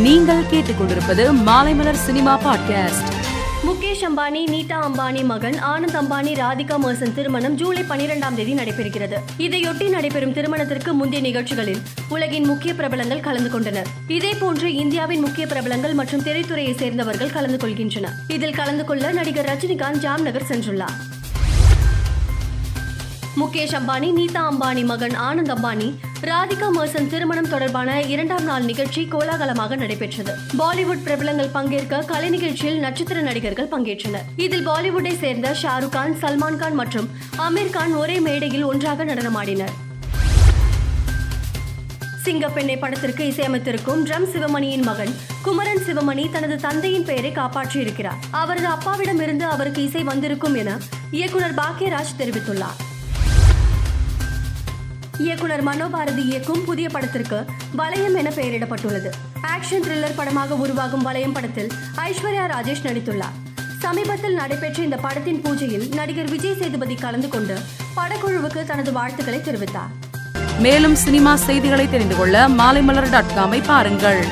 நீங்கள் கேட்டுக்கொண்டிருப்பது Maalaimalar cinema podcast. Mukesh Ambani Nita Ambani மகன் ஆனந்த் அம்பானி ராதிகா மர்சன் திருமணம் ஜூலை பனிரெண்டாம் தேதி நடைபெறுகிறது. இதையொட்டி நடைபெறும் திருமணத்திற்கு முந்தைய நிகழ்ச்சிகளில் உலகின் முக்கிய பிரபலங்கள் கலந்து கொண்டனர். இதேபோன்று இந்தியாவின் முக்கிய பிரபலங்கள் மற்றும் திரைத்துறையை சேர்ந்தவர்கள் கலந்து கொள்கின்றனர். இதில் கலந்து கொள்ள நடிகர் ரஜினிகாந்த் ஜாம்நகர் சென்றுள்ளார். முகேஷ் அம்பானி நீதா அம்பானி மகன் ஆனந்த் அம்பானி ராதிகா மர்சன் திருமணம் தொடர்பான இரண்டாம் நாள் நிகழ்ச்சி கோலாகலமாக நடைபெற்றது. பாலிவுட் பிரபலங்கள் பங்கேற்க கலை நிகழ்ச்சியில் நட்சத்திர நடிகர்கள் பங்கேற்றனர். இதில் பாலிவுட்டை சேர்ந்த ஷாருக் கான் சல்மான் கான் மற்றும் அமீர் கான் ஒரே மேடையில் ஒன்றாக நடனமாடினர். சிங்கப்பெண்ணை படத்திற்கு இசையமைத்திருக்கும் ட்ரம் சிவமணியின் மகன் குமரன் சிவமணி தனது தந்தையின் பெயரை காப்பாற்றியிருக்கிறார். அவரது அப்பாவிடமிருந்து அவருக்கு இசை வந்திருக்கும் என இயக்குனர் பாக்யராஜ் தெரிவித்துள்ளார். இயக்குனர் மனோபாரதி இயக்கும் புதிய படத்திற்கு வளையம் என பெயரிடப்பட்டுள்ளது. ஆக்ஷன் த்ரில்லர் படமாக உருவாகும் வளையம் படத்தில் ஐஸ்வர்யா ராஜேஷ் நடித்துள்ளார். சமீபத்தில் நடைபெற்ற இந்த படத்தின் பூஜையில் நடிகர் விஜய் சேதுபதி கலந்து கொண்டு படக்குழுவுக்கு தனது வாழ்த்துக்களை தெரிவித்தார். மேலும் சினிமா செய்திகளை தெரிந்து கொள்ள மாலைமலர் டாட் காமை பாருங்கள்.